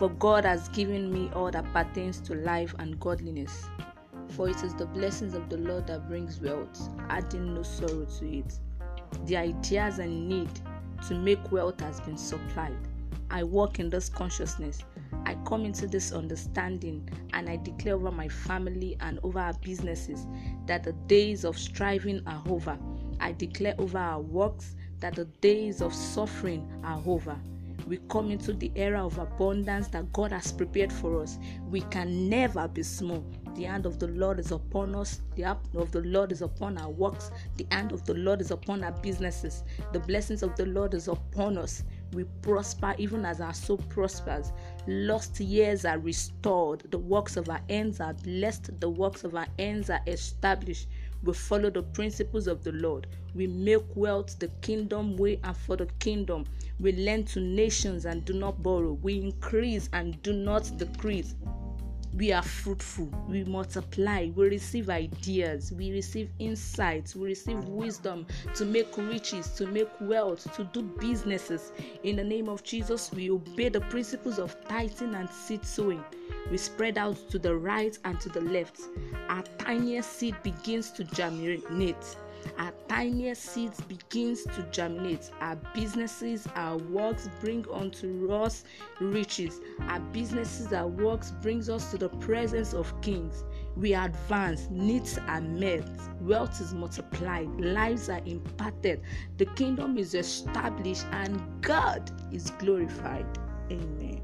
For God has given me all that pertains to life and godliness. For it is the blessings of the Lord that brings wealth, adding no sorrow to it. The ideas and need to make wealth has been supplied. I walk in this consciousness. I come into this understanding and I declare over my family and over our businesses that the days of striving are over. I declare over our works that the days of suffering are over. We come into the era of abundance that God has prepared for us. We can never be small. The hand of the Lord is upon us. The hand of the Lord is upon our works. The hand of the Lord is upon our businesses. The blessings of the Lord is upon us. We prosper even as our soul prospers. Lost years are restored. The works of our hands are blessed. The works of our hands are established. We follow the principles of the Lord. We make wealth the kingdom way and for the kingdom. We lend to nations and do not borrow. We increase and do not decrease we are fruitful, we multiply, we receive ideas, we receive insights, we receive wisdom to make riches, to make wealth, to do businesses. In the name of Jesus, we obey the principles of tithing and seed sowing. We spread out to the right and to the left. Our tiniest seed begins to germinate our tiniest seeds begins to germinate. Our businesses our works bring unto us riches. Our businesses our works brings us to the presence of kings. We advance needs are met wealth is multiplied lives are imparted. The kingdom is established and god is glorified. Amen